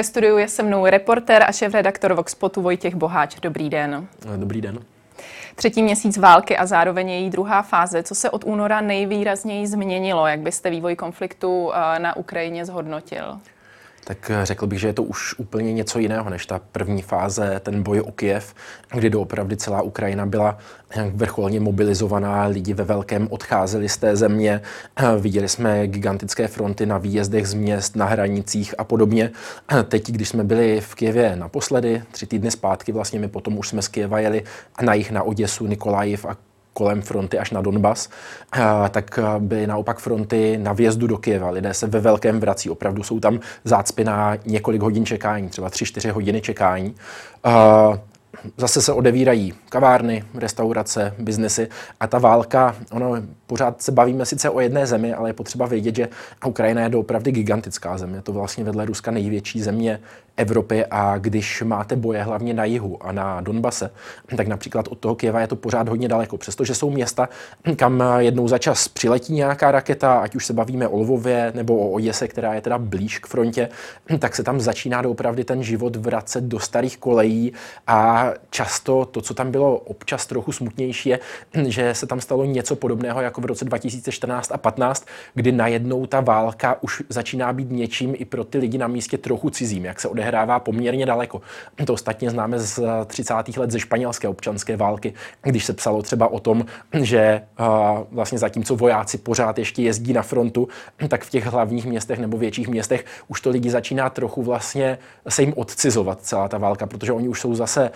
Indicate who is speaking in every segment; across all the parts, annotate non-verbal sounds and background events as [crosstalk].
Speaker 1: Ve studiu je se mnou reportér a šéf-redaktor Voxpotu Vojtěch Boháč. Dobrý den.
Speaker 2: Dobrý den.
Speaker 1: Třetí měsíc války a zároveň její druhá fáze. Co se od února nejvýrazněji změnilo? Jak byste vývoj konfliktu eh, na Ukrajině zhodnotil?
Speaker 2: Tak eh, řekl bych, že je to už úplně něco jiného než ta první fáze, ten boj o Kiev, kdy doopravdy celá Ukrajina byla vrcholně mobilizovaná, lidi ve velkém odcházeli z té země, eh, viděli jsme gigantické fronty na výjezdech z měst, na hranicích a podobně. Eh, teď, když jsme byli v Kijevě naposledy, tři týdny zpátky, vlastně my potom už jsme z Kijeva jeli na jich na Oděsu, Nikolajiv a kolem fronty až na Donbas, tak byly naopak fronty na vjezdu do Kieva. Lidé se ve velkém vrací, opravdu jsou tam zácpy na několik hodin čekání, třeba 3-4 hodiny čekání zase se odevírají kavárny, restaurace, biznesy a ta válka, ono pořád se bavíme sice o jedné zemi, ale je potřeba vědět, že Ukrajina je doopravdy gigantická země. To vlastně vedle Ruska největší země Evropy a když máte boje hlavně na jihu a na Donbase, tak například od toho Kieva je to pořád hodně daleko. Přestože jsou města, kam jednou za čas přiletí nějaká raketa, ať už se bavíme o Lvově nebo o Oděse, která je teda blíž k frontě, tak se tam začíná doopravdy ten život vracet do starých kolejí a často to, co tam bylo občas trochu smutnější, je, [clears throat] že se tam stalo něco podobného jako v roce 2014 a 15, kdy najednou ta válka už začíná být něčím i pro ty lidi na místě trochu cizím, jak se odehrává poměrně daleko. To ostatně známe z 30. let ze španělské občanské války, když se psalo třeba o tom, že vlastně zatímco vojáci pořád ještě jezdí na frontu, [clears throat] tak v těch hlavních městech nebo větších městech už to lidi začíná trochu vlastně se jim odcizovat celá ta válka, protože oni už jsou zase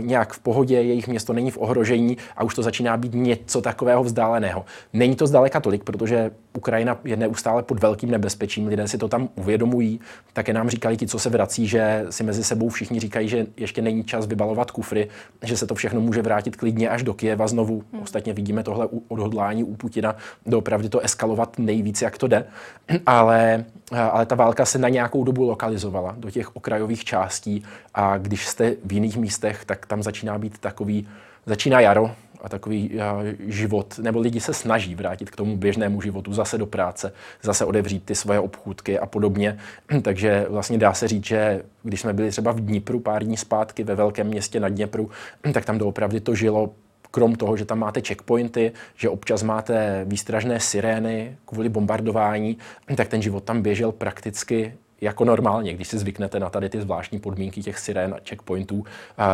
Speaker 2: nějak v pohodě, jejich město není v ohrožení a už to začíná být něco takového vzdáleného. Není to zdaleka tolik, protože Ukrajina je neustále pod velkým nebezpečím, lidé si to tam uvědomují. Také nám říkali ti, co se vrací, že si mezi sebou všichni říkají, že ještě není čas vybalovat kufry, že se to všechno může vrátit klidně až do Kieva znovu. Hmm. Ostatně vidíme tohle odhodlání u Putina doopravdy to eskalovat nejvíc, jak to jde. [clears throat] Ale, ale ta válka se na nějakou dobu lokalizovala do těch okrajových částí a když jste v jiných místech, tak tam začíná být takový, začíná jaro, a takový život, nebo lidi se snaží vrátit k tomu běžnému životu, zase do práce, zase odevřít ty svoje obchůdky a podobně. [clears throat] Takže vlastně dá se říct, že když jsme byli třeba v Dnipru pár dní zpátky ve velkém městě na Dněpru, [clears throat] tak tam doopravdy to žilo krom toho, že tam máte checkpointy, že občas máte výstražné sirény kvůli bombardování, [clears throat] tak ten život tam běžel prakticky jako normálně, když si zvyknete na tady ty zvláštní podmínky těch sirén a checkpointů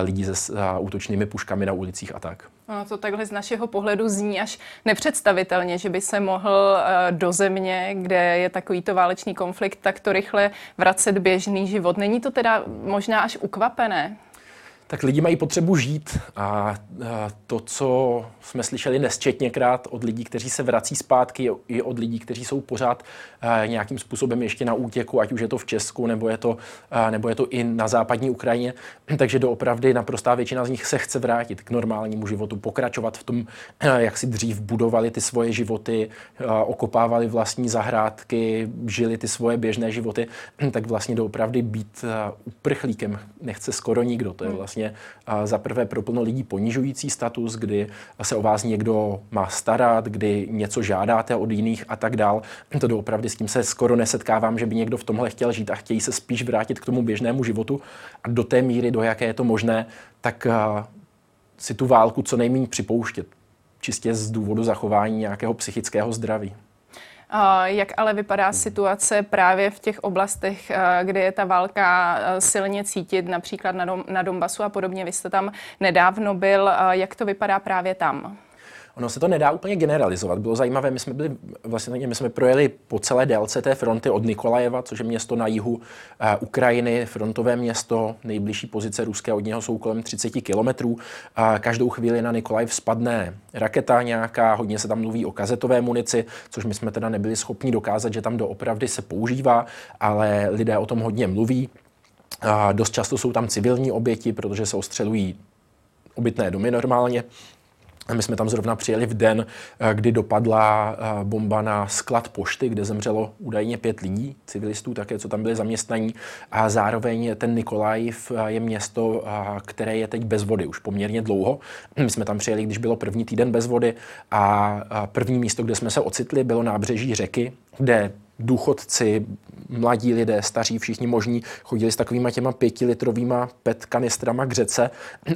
Speaker 2: lidí se útočnými puškami na ulicích a tak.
Speaker 1: No, to takhle z našeho pohledu zní až nepředstavitelně, že by se mohl eh, do země, kde je takovýto válečný konflikt, tak to rychle vracet běžný život. Není to teda možná až ukvapené?
Speaker 2: Tak lidi mají potřebu žít a to, co jsme slyšeli nesčetněkrát od lidí, kteří se vrací zpátky, i od lidí, kteří jsou pořád nějakým způsobem ještě na útěku, ať už je to v Česku, nebo je to, nebo je to i na západní Ukrajině. [clears throat] Takže doopravdy naprostá většina z nich se chce vrátit k normálnímu životu, pokračovat v tom, jak si dřív budovali ty svoje životy, okopávali vlastní zahrádky, žili ty svoje běžné životy, [clears throat] tak vlastně doopravdy být uprchlíkem nechce skoro nikdo. To je hmm. vlastně vlastně za prvé pro plno lidí ponižující status, kdy se o vás někdo má starat, kdy něco žádáte od jiných a tak dál. To doopravdy s tím se skoro nesetkávám, že by někdo v tomhle chtěl žít a chtějí se spíš vrátit k tomu běžnému životu a do té míry, do jaké je to možné, tak si tu válku co nejméně připouštět. Čistě z důvodu zachování nějakého psychického zdraví.
Speaker 1: Jak ale vypadá situace právě v těch oblastech, kde je ta válka silně cítit, například na Donbasu a podobně? Vy jste tam nedávno byl. Jak to vypadá právě tam?
Speaker 2: Ono se to nedá úplně generalizovat. Bylo zajímavé, my jsme byli vlastně, my jsme projeli po celé délce té fronty od Nikolajeva, což je město na jihu uh, Ukrajiny, frontové město, nejbližší pozice ruské od něho jsou kolem 30 kilometrů. Uh, každou chvíli na Nikolajev spadne raketa nějaká, hodně se tam mluví o kazetové munici, což my jsme teda nebyli schopni dokázat, že tam doopravdy se používá, ale lidé o tom hodně mluví. Uh, dost často jsou tam civilní oběti, protože se ostřelují obytné domy normálně. My jsme tam zrovna přijeli v den, eh, kdy dopadla eh, bomba na sklad pošty, kde zemřelo údajně pět lidí, civilistů také, co tam byli zaměstnaní. A zároveň ten Nikolajiv eh, je město, které je teď bez vody už poměrně dlouho. [clears throat] My jsme tam přijeli, když bylo první týden bez vody a první místo, kde jsme se ocitli, bylo nábřeží řeky, kde důchodci, mladí lidé, staří, všichni možní, chodili s takovými těma pětilitrovýma pet kanistrama k řece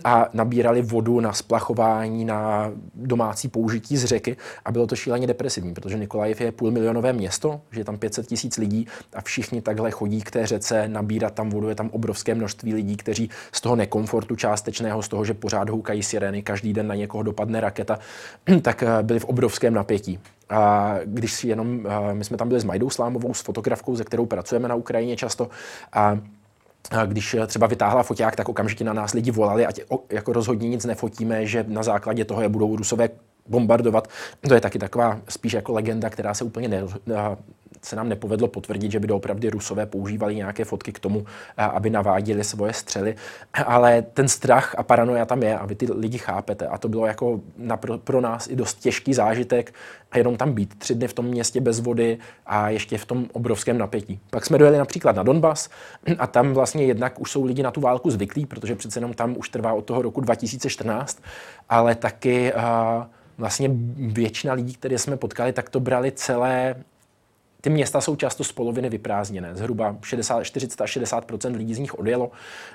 Speaker 2: a nabírali vodu na splachování, na domácí použití z řeky a bylo to šíleně depresivní, protože Nikolajev je půlmilionové město, že je tam 500 tisíc lidí a všichni takhle chodí k té řece nabírat tam vodu, je tam obrovské množství lidí, kteří z toho nekomfortu částečného, z toho, že pořád houkají sireny, každý den na někoho dopadne raketa, [clears throat] tak eh, byli v obrovském napětí. A když si jenom, my jsme tam byli s Majdou Slámovou, s fotografkou, se kterou pracujeme na Ukrajině často, a když třeba vytáhla foťák, tak okamžitě na nás lidi volali, ať jako rozhodně nic nefotíme, že na základě toho je budou rusové bombardovat. To je taky taková spíš jako legenda, která se úplně ne, se nám nepovedlo potvrdit, že by doopravdy Rusové používali nějaké fotky k tomu, aby naváděli svoje střely. Ale ten strach a paranoja tam je a vy ty lidi chápete. A to bylo jako pro nás i dost těžký zážitek a jenom tam být tři dny v tom městě bez vody a ještě v tom obrovském napětí. Pak jsme dojeli například na Donbas a tam vlastně jednak už jsou lidi na tu válku zvyklí, protože přece jenom tam už trvá od toho roku 2014, ale taky uh, vlastně většina lidí, které jsme potkali, tak to brali celé ty města jsou často z poloviny vyprázdněné. Zhruba 60, 40 až 60 lidí z nich odjelo,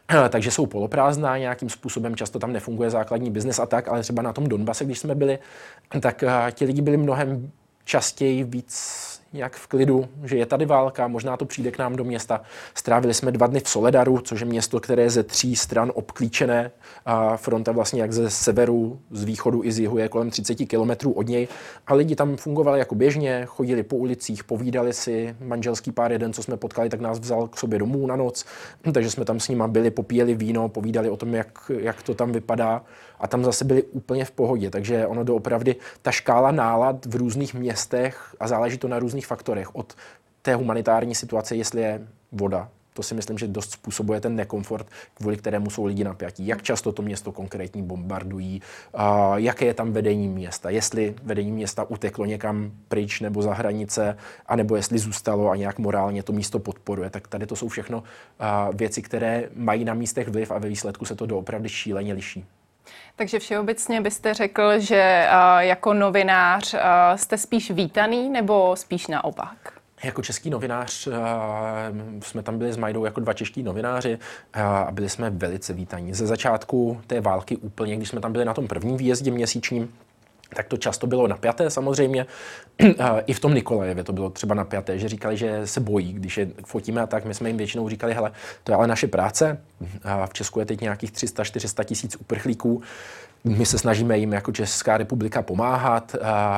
Speaker 2: [clears throat] takže jsou poloprázdná nějakým způsobem. Často tam nefunguje základní biznes a tak, ale třeba na tom Donbase, když jsme byli, tak eh, ti lidi byli mnohem častěji víc nějak v klidu, že je tady válka, možná to přijde k nám do města. Strávili jsme dva dny v Soledaru, což je město, které je ze tří stran obklíčené. A fronta vlastně jak ze severu, z východu i z jihu je kolem 30 kilometrů od něj. A lidi tam fungovali jako běžně, chodili po ulicích, povídali si. Manželský pár jeden, co jsme potkali, tak nás vzal k sobě domů na noc. Takže jsme tam s nima byli, popíjeli víno, povídali o tom, jak, jak to tam vypadá a tam zase byli úplně v pohodě. Takže ono doopravdy, ta škála nálad v různých městech a záleží to na různých faktorech. Od té humanitární situace, jestli je voda, to si myslím, že dost způsobuje ten nekomfort, kvůli kterému jsou lidi napjatí. Jak často to město konkrétní bombardují, a jaké je tam vedení města, jestli vedení města uteklo někam pryč nebo za hranice, anebo jestli zůstalo a nějak morálně to místo podporuje. Tak tady to jsou všechno věci, které mají na místech vliv a ve výsledku se to doopravdy šíleně liší.
Speaker 1: Takže všeobecně byste řekl, že jako novinář jste spíš vítaný nebo spíš naopak?
Speaker 2: Jako český novinář jsme tam byli s Majdou jako dva čeští novináři a byli jsme velice vítaní. Ze začátku té války úplně, když jsme tam byli na tom prvním výjezdě měsíčním, tak to často bylo napjaté samozřejmě. I v tom Nikolajevě to bylo třeba napjaté, že říkali, že se bojí, když je fotíme a tak. My jsme jim většinou říkali, hele, to je ale naše práce. V Česku je teď nějakých 300-400 tisíc uprchlíků. My se snažíme jim jako Česká republika pomáhat,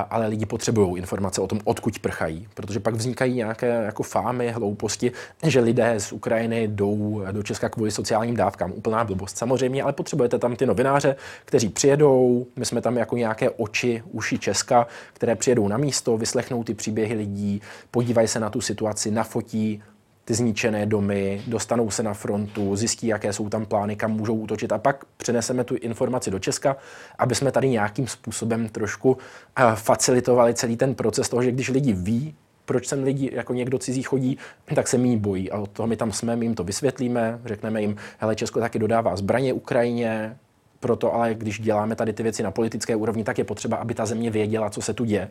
Speaker 2: ale lidi potřebují informace o tom, odkud prchají, protože pak vznikají nějaké jako fámy, hlouposti, že lidé z Ukrajiny jdou do Česka kvůli sociálním dávkám. Úplná blbost samozřejmě, ale potřebujete tam ty novináře, kteří přijedou, my jsme tam jako nějaké oči, uši Česka, které přijedou na místo, vyslechnou ty příběhy lidí, podívají se na tu situaci, nafotí, ty zničené domy, dostanou se na frontu, zjistí, jaké jsou tam plány, kam můžou útočit a pak přeneseme tu informaci do Česka, aby jsme tady nějakým způsobem trošku eh, facilitovali celý ten proces toho, že když lidi ví, proč sem lidi jako někdo cizí chodí, tak se méně bojí. A od toho my tam jsme, my jim to vysvětlíme, řekneme jim, hele, Česko taky dodává zbraně Ukrajině, proto ale když děláme tady ty věci na politické úrovni, tak je potřeba, aby ta země věděla, co se tu děje.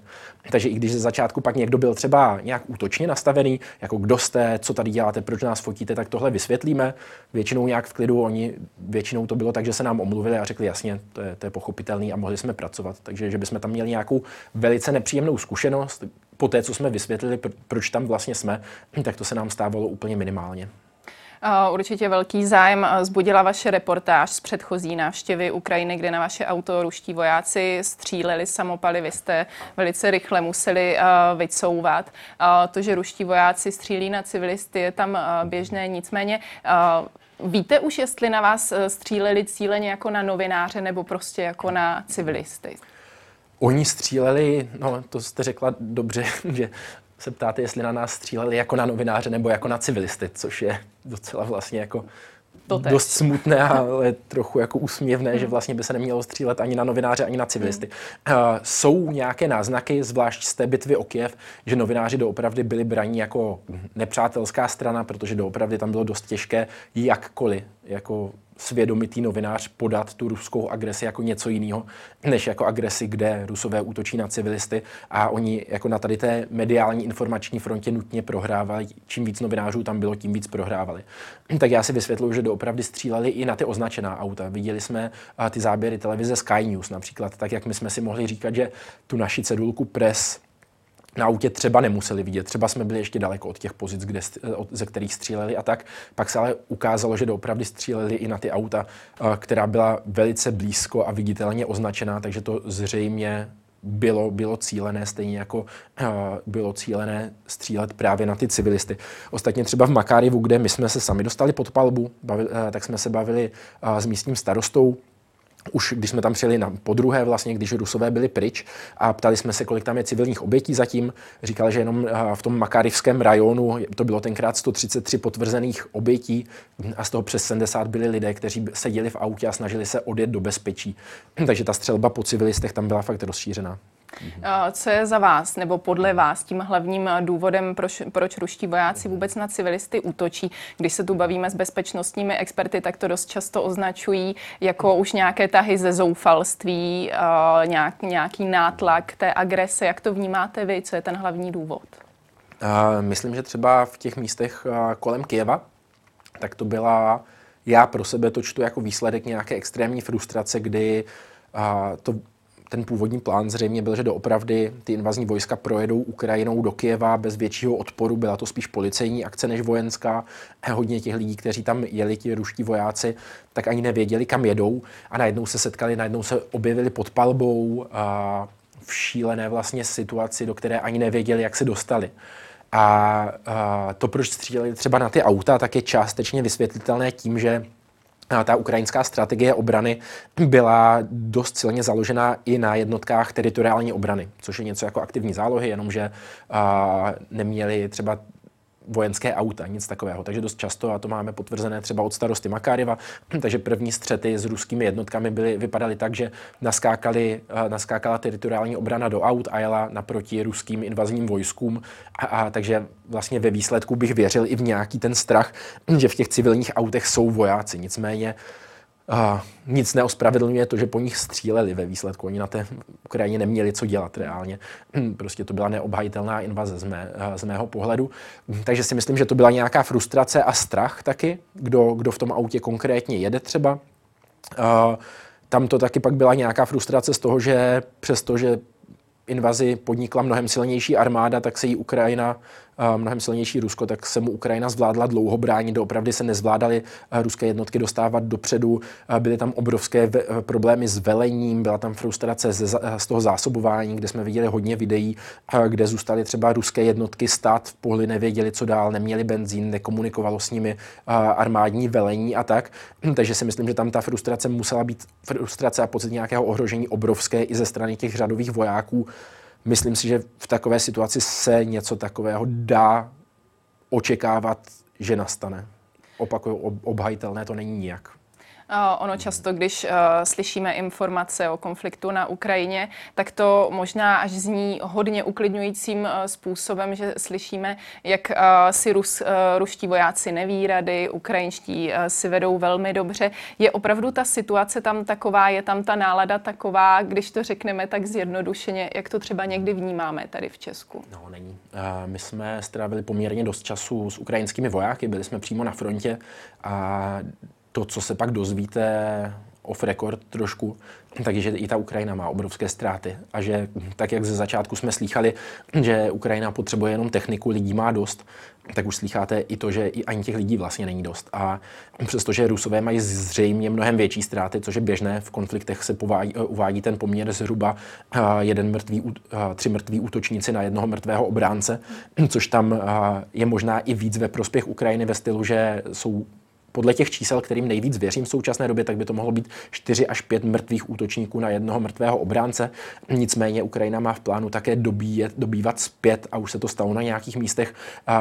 Speaker 2: Takže i když ze začátku pak někdo byl třeba nějak útočně nastavený, jako kdo jste, co tady děláte, proč nás fotíte, tak tohle vysvětlíme. Většinou nějak v klidu, oni většinou to bylo tak, že se nám omluvili a řekli jasně, to je, to je pochopitelný a mohli jsme pracovat. Takže že bychom tam měli nějakou velice nepříjemnou zkušenost, po té, co jsme vysvětlili, proč tam vlastně jsme, tak to se nám stávalo úplně minimálně.
Speaker 1: Určitě velký zájem zbudila vaše reportáž z předchozí návštěvy Ukrajiny, kde na vaše auto ruští vojáci stříleli samopaly, vy jste velice rychle museli vycouvat. To, že ruští vojáci střílí na civilisty, je tam běžné, nicméně Víte už, jestli na vás stříleli cíleně jako na novináře nebo prostě jako na civilisty?
Speaker 2: Oni stříleli, no to jste řekla dobře, [laughs] že se ptáte, jestli na nás stříleli jako na novináře nebo jako na civilisty, což je docela vlastně jako to dost smutné, [laughs] ale trochu jako úsměvné, hmm. že vlastně by se nemělo střílet ani na novináře, ani na civilisty. Hmm. Uh, jsou nějaké náznaky, zvlášť z té bitvy o Kiev, že novináři doopravdy byli braní jako nepřátelská strana, protože doopravdy tam bylo dost těžké jakkoliv jako svědomitý novinář podat tu ruskou agresi jako něco jiného, než jako agresi, kde rusové útočí na civilisty a oni jako na tady té mediální informační frontě nutně prohrávali. Čím víc novinářů tam bylo, tím víc prohrávali. [clears throat] Tak já si vysvětluji, že doopravdy stříleli i na ty označená auta. Viděli jsme ty záběry televize Sky News například, tak jak my jsme si mohli říkat, že tu naši cedulku pres na autě třeba nemuseli vidět. Třeba jsme byli ještě daleko od těch pozic, kde, ze kterých stříleli a tak. Pak se ale ukázalo, že doopravdy stříleli i na ty auta, která byla velice blízko a viditelně označená, takže to zřejmě bylo, bylo cílené, stejně jako uh, bylo cílené střílet právě na ty civilisty. Ostatně třeba v Makárivu, kde my jsme se sami dostali pod palbu, bavili, uh, tak jsme se bavili uh, s místním starostou už když jsme tam přijeli na podruhé, vlastně, když Rusové byli pryč a ptali jsme se, kolik tam je civilních obětí zatím, říkali, že jenom eh, v tom Makarivském rajonu to bylo tenkrát 133 potvrzených obětí a z toho přes 70 byli lidé, kteří seděli v autě a snažili se odjet do bezpečí. [clears throat] Takže ta střelba po civilistech tam byla fakt rozšířená.
Speaker 1: Co je za vás nebo podle vás tím hlavním důvodem, proč, proč ruští vojáci vůbec na civilisty útočí? Když se tu bavíme s bezpečnostními experty, tak to dost často označují jako už nějaké tahy ze zoufalství, nějak, nějaký nátlak té agrese. Jak to vnímáte vy? Co je ten hlavní důvod?
Speaker 2: Myslím, že třeba v těch místech kolem Kieva, tak to byla, já pro sebe to čtu jako výsledek nějaké extrémní frustrace, kdy to ten původní plán zřejmě byl, že doopravdy ty invazní vojska projedou Ukrajinou do Kieva bez většího odporu. Byla to spíš policejní akce než vojenská. A hodně těch lidí, kteří tam jeli, ti ruští vojáci, tak ani nevěděli, kam jedou. A najednou se setkali, najednou se objevili pod palbou a v šílené vlastně situaci, do které ani nevěděli, jak se dostali. A, a to, proč stříleli třeba na ty auta, tak je částečně vysvětlitelné tím, že ta ukrajinská strategie obrany byla dost silně založená i na jednotkách teritoriální obrany, což je něco jako aktivní zálohy, jenomže neměli třeba vojenské auta, nic takového. Takže dost často, a to máme potvrzené třeba od starosty Makáriva, [clears throat] takže první střety s ruskými jednotkami byly, vypadaly tak, že naskákali, eh, naskákala teritoriální obrana do aut a jela naproti ruským invazním vojskům. A, a, takže vlastně ve výsledku bych věřil i v nějaký ten strach, [clears throat] že v těch civilních autech jsou vojáci. Nicméně Uh, nic neospravedlňuje to, že po nich stříleli ve výsledku. Oni na té Ukrajině neměli co dělat reálně. Prostě to byla neobhajitelná invaze z, mé, z mého pohledu. Takže si myslím, že to byla nějaká frustrace a strach taky, kdo, kdo v tom autě konkrétně jede třeba. Tam to taky pak byla nějaká frustrace z toho, že přesto, že invazi podnikla mnohem silnější armáda, tak se jí Ukrajina mnohem silnější Rusko, tak se mu Ukrajina zvládla dlouho bránit, doopravdy se nezvládaly ruské jednotky dostávat dopředu, byly tam obrovské problémy s velením, byla tam frustrace z toho zásobování, kde jsme viděli hodně videí, kde zůstaly třeba ruské jednotky. Stát v poli, nevěděli, co dál, neměli benzín, nekomunikovalo s nimi armádní velení a tak. [clears throat] Takže si myslím, že tam ta frustrace musela být frustrace a pocit nějakého ohrožení obrovské i ze strany těch řadových vojáků, myslím si, že v takové situaci se něco takového dá očekávat, že nastane. Opakuju, obhajitelné to není nijak.
Speaker 1: Ono často, když uh, slyšíme informace o konfliktu na Ukrajině, tak to možná až zní hodně uklidňujícím uh, způsobem, že slyšíme, jak si Rus, ruští vojáci neví rady, ukrajinští si vedou velmi dobře. Je opravdu ta situace tam taková, je tam ta nálada taková, když to řekneme tak zjednodušeně, jak to třeba někdy vnímáme tady v Česku?
Speaker 2: No, není. My jsme strávili poměrně dost času s ukrajinskými vojáky, byli jsme přímo na frontě a to, co se pak dozvíte off record trošku, takže i ta Ukrajina má obrovské ztráty a že tak, jak ze začátku jsme slýchali, že Ukrajina potřebuje jenom techniku, lidí má dost, tak už slycháte i to, že i ani těch lidí vlastně není dost. A přestože Rusové mají zřejmě mnohem větší ztráty, což je běžné, v konfliktech se povádí, uvádí ten poměr zhruba jeden mrtvý, tři mrtví útočníci na jednoho mrtvého obránce, což tam je možná i víc ve prospěch Ukrajiny ve stylu, že jsou podle těch čísel, kterým nejvíc věřím v současné době, tak by to mohlo být 4 až 5 mrtvých útočníků na jednoho mrtvého obránce. Nicméně Ukrajina má v plánu také dobíjet, dobývat zpět a už se to stalo na nějakých místech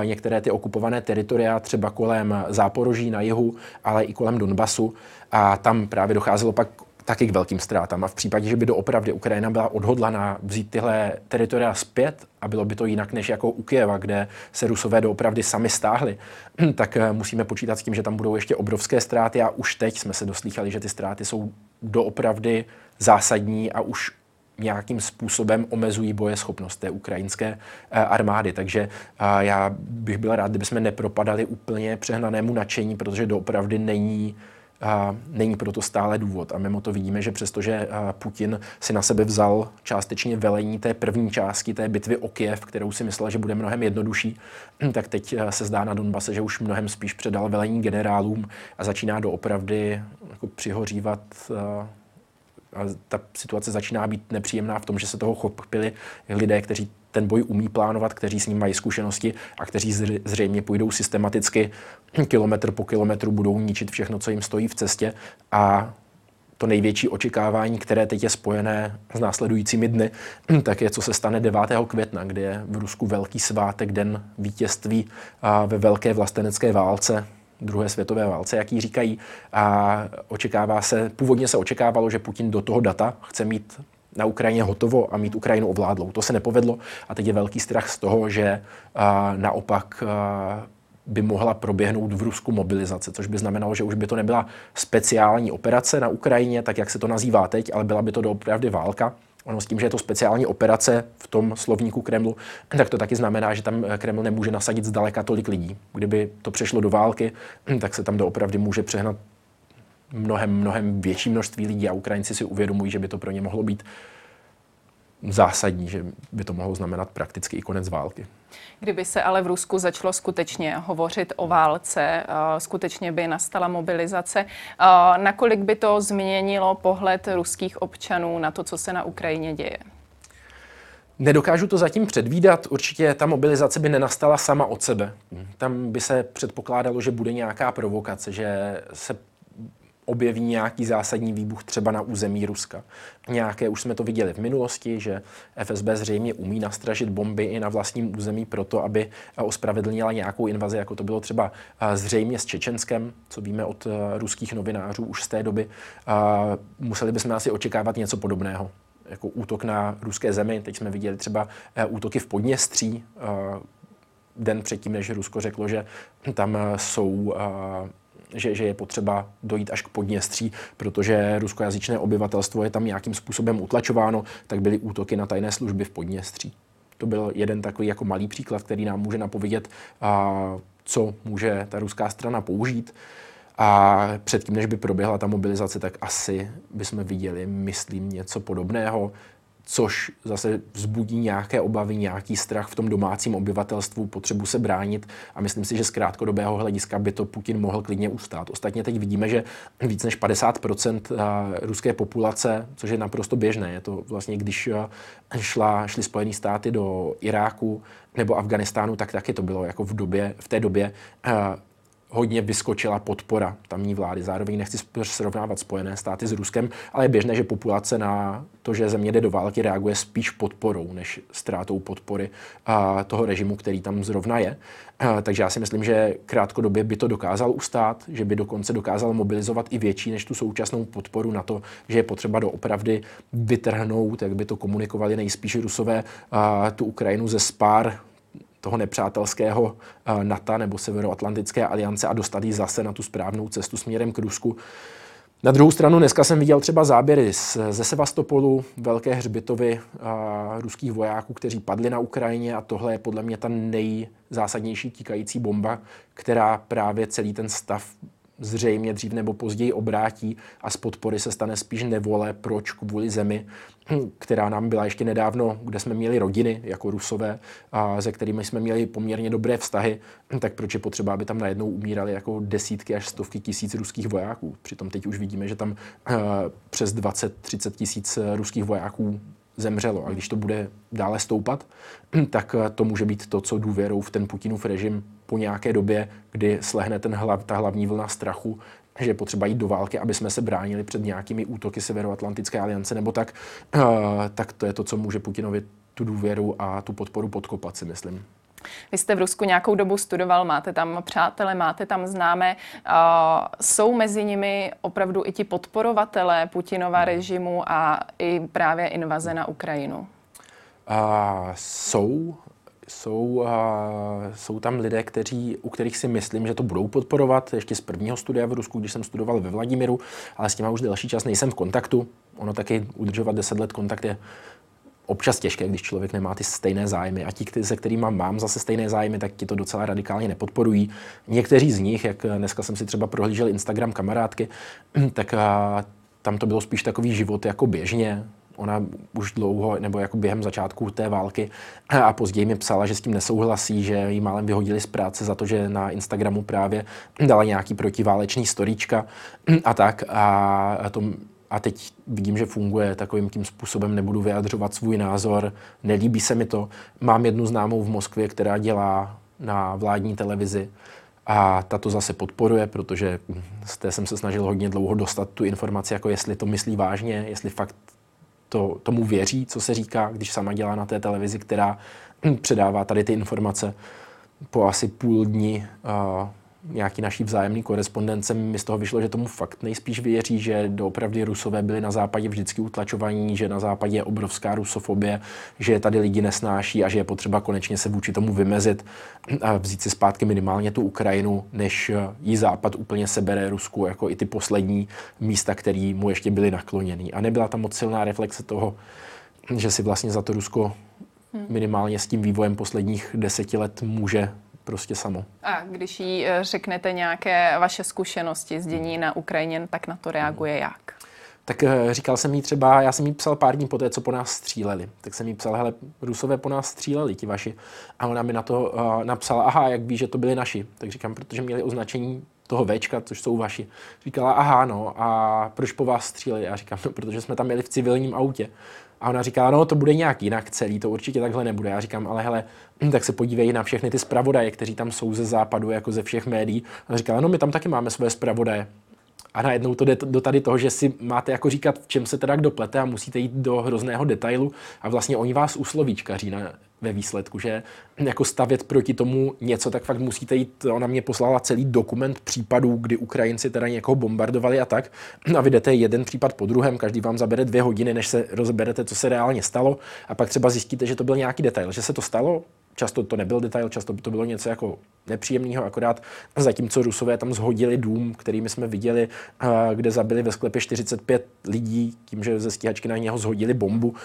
Speaker 2: některé ty okupované teritoria, třeba kolem Záporoží na jihu, ale i kolem Donbasu. A tam právě docházelo pak taky k velkým ztrátám. A v případě, že by doopravdy Ukrajina byla odhodlaná vzít tyhle teritoria zpět a bylo by to jinak než jako u Kieva, kde se Rusové doopravdy sami stáhli, [clears throat] tak eh, musíme počítat s tím, že tam budou ještě obrovské ztráty a už teď jsme se doslýchali, že ty ztráty jsou doopravdy zásadní a už nějakým způsobem omezují bojeschopnost té ukrajinské eh, armády. Takže já bych byl rád, kdybychom nepropadali úplně přehnanému nadšení, protože doopravdy není a není proto stále důvod. A mimo to vidíme, že přestože Putin si na sebe vzal částečně velení té první části té bitvy o Kiev, kterou si myslel, že bude mnohem jednodušší, [clears throat] tak teď se zdá na Donbase, že už mnohem spíš předal velení generálům a začíná doopravdy jako přihořívat a ta situace začíná být nepříjemná v tom, že se toho chopili lidé, kteří ten boj umí plánovat, kteří s ním mají zkušenosti a kteří zřejmě půjdou systematicky kilometr po kilometru, budou ničit všechno, co jim stojí v cestě a to největší očekávání, které teď je spojené s následujícími dny, [clears throat] tak je, co se stane 9. května, kdy je v Rusku velký svátek, den vítězství ve velké vlastenecké válce, druhé světové válce, jak říkají. A očekává se, původně se očekávalo, že Putin do toho data chce mít na Ukrajině hotovo a mít Ukrajinu ovládlou. To se nepovedlo a teď je velký strach z toho, že a, naopak a, by mohla proběhnout v Rusku mobilizace, což by znamenalo, že už by to nebyla speciální operace na Ukrajině, tak jak se to nazývá teď, ale byla by to doopravdy válka. Ono s tím, že je to speciální operace v tom slovníku Kremlu, tak to taky znamená, že tam Kreml nemůže nasadit zdaleka tolik lidí. Kdyby to přešlo do války, tak se tam doopravdy může přehnat mnohem, mnohem větší množství lidí a Ukrajinci si uvědomují, že by to pro ně mohlo být zásadní, že by to mohlo znamenat prakticky i konec války.
Speaker 1: Kdyby se ale v Rusku začalo skutečně hovořit o válce, eh, skutečně by nastala mobilizace, eh, nakolik by to změnilo pohled ruských občanů na to, co se na Ukrajině děje?
Speaker 2: Nedokážu to zatím předvídat. Určitě ta mobilizace by nenastala sama od sebe. Tam by se předpokládalo, že bude nějaká provokace, že se objeví nějaký zásadní výbuch třeba na území Ruska. Nějaké už jsme to viděli v minulosti, že FSB zřejmě umí nastražit bomby i na vlastním území proto, aby ospravedlnila nějakou invazi, jako to bylo třeba zřejmě s Čečenskem, co víme od ruských novinářů už z té doby. Museli bychom asi očekávat něco podobného jako útok na ruské zemi. Teď jsme viděli třeba útoky v Podněstří, den předtím, než Rusko řeklo, že tam jsou že, že je potřeba dojít až k Podněstří, protože ruskojazyčné obyvatelstvo je tam nějakým způsobem utlačováno, tak byly útoky na tajné služby v Podněstří. To byl jeden takový jako malý příklad, který nám může napovědět, a, co může ta ruská strana použít. A předtím, než by proběhla ta mobilizace, tak asi bychom viděli, myslím, něco podobného což zase vzbudí nějaké obavy, nějaký strach v tom domácím obyvatelstvu, potřebu se bránit a myslím si, že z krátkodobého hlediska by to Putin mohl klidně ustát. Ostatně teď vidíme, že víc než 50% eh, ruské populace, což je naprosto běžné, je to vlastně, když eh, šla, šly Spojené státy do Iráku nebo Afganistánu, tak taky to bylo jako v, době, v té době eh, hodně vyskočila podpora tamní vlády. Zároveň nechci srovnávat Spojené státy s Ruskem, ale je běžné, že populace na to, že země jde do války, reaguje spíš podporou než ztrátou podpory a, toho režimu, který tam zrovna je. A, takže já si myslím, že krátkodobě by to dokázal ustát, že by dokonce dokázal mobilizovat i větší než tu současnou podporu na to, že je potřeba doopravdy vytrhnout, jak by to komunikovali nejspíš Rusové, a, tu Ukrajinu ze spár toho nepřátelského eh, NATO nebo Severoatlantické aliance a dostat ji zase na tu správnou cestu směrem k Rusku. Na druhou stranu dneska jsem viděl třeba záběry z, ze Sevastopolu, velké hřbitovy a, eh, ruských vojáků, kteří padli na Ukrajině a tohle je podle mě ta nejzásadnější tíkající bomba, která právě celý ten stav zřejmě dřív nebo později obrátí a z podpory se stane spíš nevole, proč kvůli zemi, která nám byla ještě nedávno, kde jsme měli rodiny jako rusové, a se kterými jsme měli poměrně dobré vztahy, tak proč je potřeba, aby tam najednou umírali jako desítky až stovky tisíc ruských vojáků. Přitom teď už vidíme, že tam uh, přes 20-30 tisíc ruských vojáků zemřelo. A když to bude dále stoupat, [clears throat] tak eh, to může být to, co důvěrou v ten Putinův režim po nějaké době, kdy slehne ten hlav, ta hlavní vlna strachu, že je potřeba jít do války, aby jsme se bránili před nějakými útoky Severoatlantické aliance, nebo tak, uh, tak to je to, co může Putinovi tu důvěru a tu podporu podkopat, si myslím.
Speaker 1: Vy jste v Rusku nějakou dobu studoval, máte tam přátele, máte tam známé. Jsou mezi nimi opravdu i ti podporovatelé Putinova režimu a i právě invaze na Ukrajinu?
Speaker 2: Uh, jsou, jsou, uh, jsou tam lidé, kteří, u kterých si myslím, že to budou podporovat. Ještě z prvního studia v Rusku, když jsem studoval ve Vladimiru, ale s těma už delší čas nejsem v kontaktu. Ono taky udržovat 10 let kontakt je občas těžké, když člověk nemá ty stejné zájmy. A ti, se kterými mám zase stejné zájmy, tak ti to docela radikálně nepodporují. Někteří z nich, jak dneska jsem si třeba prohlížel Instagram kamarádky, [clears throat] tak tam to bylo spíš takový život jako běžně. Ona už dlouho, nebo jako během začátku té války a později mi psala, že s tím nesouhlasí, že jí málem vyhodili z práce za to, že na Instagramu právě dala nějaký protiválečný storíčka [clears throat] a tak. A to a teď vidím, že funguje takovým tím způsobem, nebudu vyjadřovat svůj názor, nelíbí se mi to. Mám jednu známou v Moskvě, která dělá na vládní televizi a ta to zase podporuje, protože z té jsem se snažil hodně dlouho dostat tu informaci, jako jestli to myslí vážně, jestli fakt to, tomu věří, co se říká, když sama dělá na té televizi, která [clears throat] předává tady ty informace po asi půl dní uh, nějaký naší vzájemný korespondence mi z toho vyšlo, že tomu fakt nejspíš věří, že doopravdy rusové byli na západě vždycky utlačovaní, že na západě je obrovská rusofobie, že tady lidi nesnáší a že je potřeba konečně se vůči tomu vymezit a vzít si zpátky minimálně tu Ukrajinu, než jí západ úplně sebere Rusku, jako i ty poslední místa, které mu ještě byly nakloněny. A nebyla tam moc silná reflexe toho, že si vlastně za to Rusko hmm. minimálně s tím vývojem posledních deseti let může prostě samo.
Speaker 1: A když jí eh, řeknete nějaké vaše zkušenosti z dění na Ukrajině, tak na to reaguje jak?
Speaker 2: Tak eh, říkal jsem jí třeba, já jsem jí psal pár dní poté, co po nás stříleli. Tak jsem jí psal, hele, Rusové po nás stříleli, ti vaši. A ona mi na to uh, napsala, aha, jak ví, že to byli naši. Tak říkám, protože měli označení toho Včka, což jsou vaši. Říkala, aha, no, a proč po vás stříleli? Já říkám, no, protože jsme tam měli v civilním autě. A ona říká, no to bude nějak jinak celý, to určitě takhle nebude. Já říkám, ale hele, hm, tak se podívej na všechny ty zpravodaje, kteří tam jsou ze západu, jako ze všech médií. A ona říká, no my tam taky máme svoje zpravodaje. A najednou to jde do tady toho, že si máte jako říkat, v čem se teda kdo plete a musíte jít do hrozného detailu a vlastně oni vás uslovíčkaří na, ve výsledku, že jako stavět proti tomu něco, tak fakt musíte jít, ona mě poslala celý dokument případů, kdy Ukrajinci teda někoho bombardovali a tak. A vy jdete jeden případ po druhém, každý vám zabere dvě hodiny, než se rozberete, co se reálně stalo. A pak třeba zjistíte, že to byl nějaký detail, že se to stalo, často to nebyl detail, často to bylo něco jako nepříjemného, akorát zatímco Rusové tam zhodili dům, který my jsme viděli, kde zabili ve sklepě 45 lidí, tím, že ze stíhačky na něho zhodili bombu,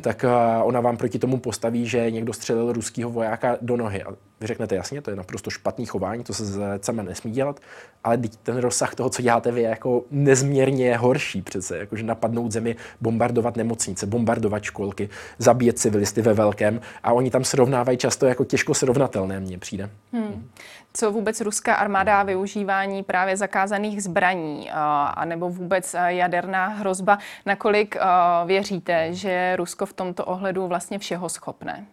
Speaker 2: tak ona vám proti tomu postaví, že někdo střelil ruského vojáka do nohy. Vy řeknete, jasně, to je naprosto špatný chování, to se sama nesmí dělat, ale ten rozsah toho, co děláte vy, je jako nezměrně horší přece, jakože napadnout zemi, bombardovat nemocnice, bombardovat školky, zabíjet civilisty ve velkém a oni tam srovnávají často jako těžko srovnatelné, mně přijde. Hmm.
Speaker 1: Co vůbec ruská armáda využívání právě zakázaných zbraní a nebo vůbec jaderná hrozba, nakolik věříte, že Rusko v tomto ohledu vlastně všeho schopné?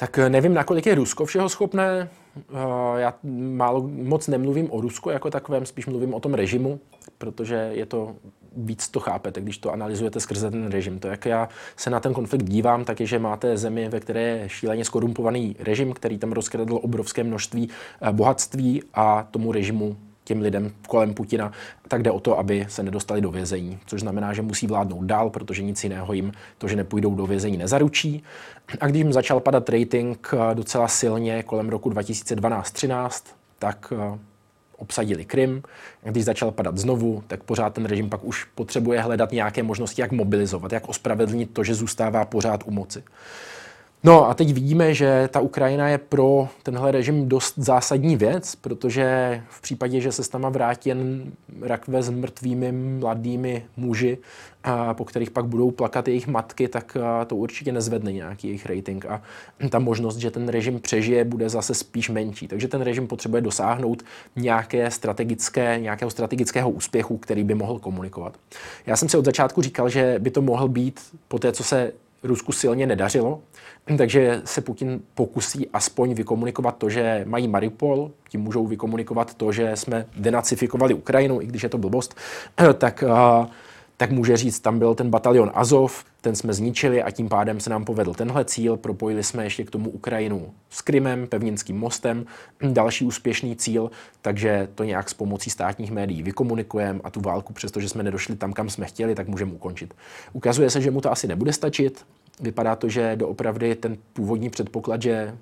Speaker 2: Tak eh, nevím, nakolik je Rusko všeho schopné. Eh, já málo, moc nemluvím o Rusku jako takovém, spíš mluvím o tom režimu, protože je to víc to chápete, když to analyzujete skrze ten režim. To, jak já se na ten konflikt dívám, tak je, že máte zemi, ve které je šíleně skorumpovaný režim, který tam rozkradl obrovské množství eh, bohatství a tomu režimu těm lidem kolem Putina, tak jde o to, aby se nedostali do vězení, což znamená, že musí vládnout dál, protože nic jiného jim to, že nepůjdou do vězení, nezaručí. A když jim začal padat rating eh, docela silně kolem roku 2012-13, tak eh, obsadili Krym. Když začal padat znovu, tak pořád ten režim pak už potřebuje hledat nějaké možnosti, jak mobilizovat, jak ospravedlnit to, že zůstává pořád u moci. No a teď vidíme, že ta Ukrajina je pro tenhle režim dost zásadní věc, protože v případě, že se s tam vrátí jen rakve s mrtvými mladými muži, a po kterých pak budou plakat jejich matky, tak to určitě nezvedne nějaký jejich rating a ta možnost, že ten režim přežije, bude zase spíš menší. Takže ten režim potřebuje dosáhnout nějaké strategické, nějakého strategického úspěchu, který by mohl komunikovat. Já jsem si od začátku říkal, že by to mohl být po té, co se Rusku silně nedařilo, [clears throat] takže se Putin pokusí aspoň vykomunikovat to, že mají Mariupol, tím můžou vykomunikovat to, že jsme denacifikovali Ukrajinu, i když je to blbost, [clears throat] tak tak může říct, tam byl ten batalion Azov, ten jsme zničili a tím pádem se nám povedl tenhle cíl. Propojili jsme ještě k tomu Ukrajinu s Krymem, pevninským mostem, další úspěšný cíl, takže to nějak s pomocí státních médií vykomunikujeme a tu válku, přestože jsme nedošli tam, kam jsme chtěli, tak můžeme ukončit. Ukazuje se, že mu to asi nebude stačit. Vypadá to, že doopravdy ten původní předpoklad, že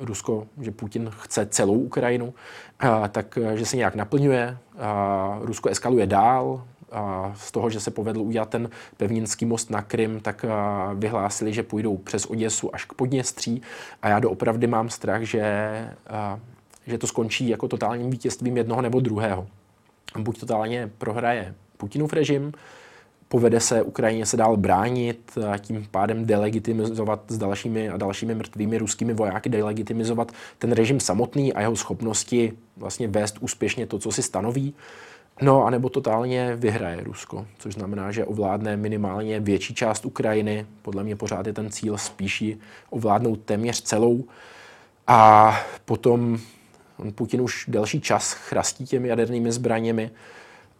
Speaker 2: Rusko, že Putin chce celou Ukrajinu, a, tak že se nějak naplňuje. A Rusko eskaluje dál, a z toho, že se povedl udělat ten pevninský most na Krym, tak vyhlásili, že půjdou přes Oděsu až k Podněstří a já doopravdy mám strach, že, že to skončí jako totálním vítězstvím jednoho nebo druhého. Buď totálně prohraje Putinův režim, povede se Ukrajině se dál bránit a tím pádem delegitimizovat s dalšími a dalšími mrtvými ruskými vojáky, delegitimizovat ten režim samotný a jeho schopnosti vlastně vést úspěšně to, co si stanoví. No, anebo totálně vyhraje Rusko, což znamená, že ovládne minimálně větší část Ukrajiny. Podle mě pořád je ten cíl spíš ovládnout téměř celou. A potom Putin už delší čas chrastí těmi jadernými zbraněmi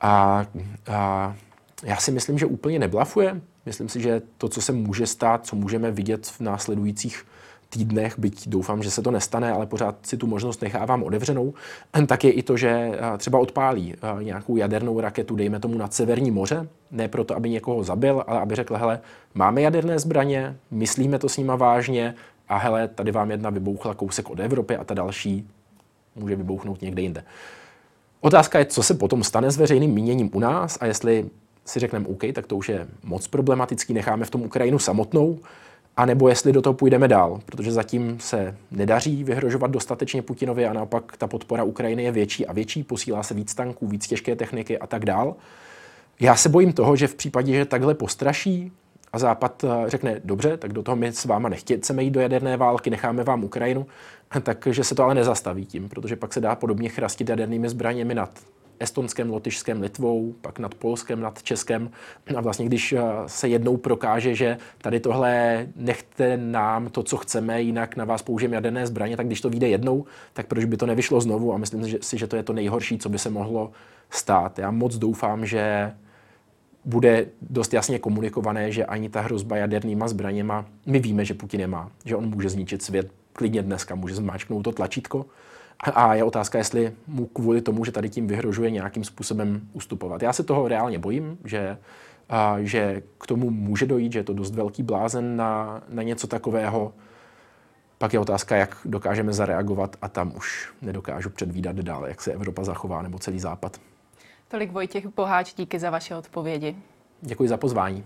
Speaker 2: a, a já si myslím, že úplně neblafuje. Myslím si, že to, co se může stát, co můžeme vidět v následujících týdnech, byť doufám, že se to nestane, ale pořád si tu možnost nechávám otevřenou, tak je i to, že třeba odpálí nějakou jadernou raketu, dejme tomu nad Severní moře, ne proto, aby někoho zabil, ale aby řekl, hele, máme jaderné zbraně, myslíme to s nima vážně a hele, tady vám jedna vybouchla kousek od Evropy a ta další může vybouchnout někde jinde. Otázka je, co se potom stane s veřejným míněním u nás a jestli si řekneme OK, tak to už je moc problematický, necháme v tom Ukrajinu samotnou, a nebo jestli do toho půjdeme dál, protože zatím se nedaří vyhrožovat dostatečně Putinovi a naopak ta podpora Ukrajiny je větší a větší, posílá se víc tanků, víc těžké techniky a tak dál. Já se bojím toho, že v případě, že takhle postraší a Západ eh, řekne, dobře, tak do toho my s váma nechceme jít do jaderné války, necháme vám Ukrajinu, [laughs] takže se to ale nezastaví tím, protože pak se dá podobně chrastit jadernými zbraněmi nad Estonskem, Lotyšskem, Litvou, pak nad Polskem, nad Českem. A vlastně, když eh, se jednou prokáže, že tady tohle nechte nám to, co chceme, jinak na vás použijeme jaderné zbraně, tak když to vyjde jednou, tak proč by to nevyšlo znovu? A myslím si, že to je to nejhorší, co by se mohlo stát. Já moc doufám, že bude dost jasně komunikované, že ani ta hrozba jadernýma zbraněma, my víme, že Putin nemá, že on může zničit svět klidně dneska, může zmáčknout to tlačítko, a je otázka, jestli mu kvůli tomu, že tady tím vyhrožuje nějakým způsobem ustupovat. Já se toho reálně bojím, že, a, že k tomu může dojít, že je to dost velký blázen na, na něco takového. Pak je otázka, jak dokážeme zareagovat a tam už nedokážu předvídat dále, jak se Evropa zachová nebo celý Západ.
Speaker 1: Tolik Vojtěch Boháč, díky za vaše odpovědi.
Speaker 2: Děkuji za pozvání.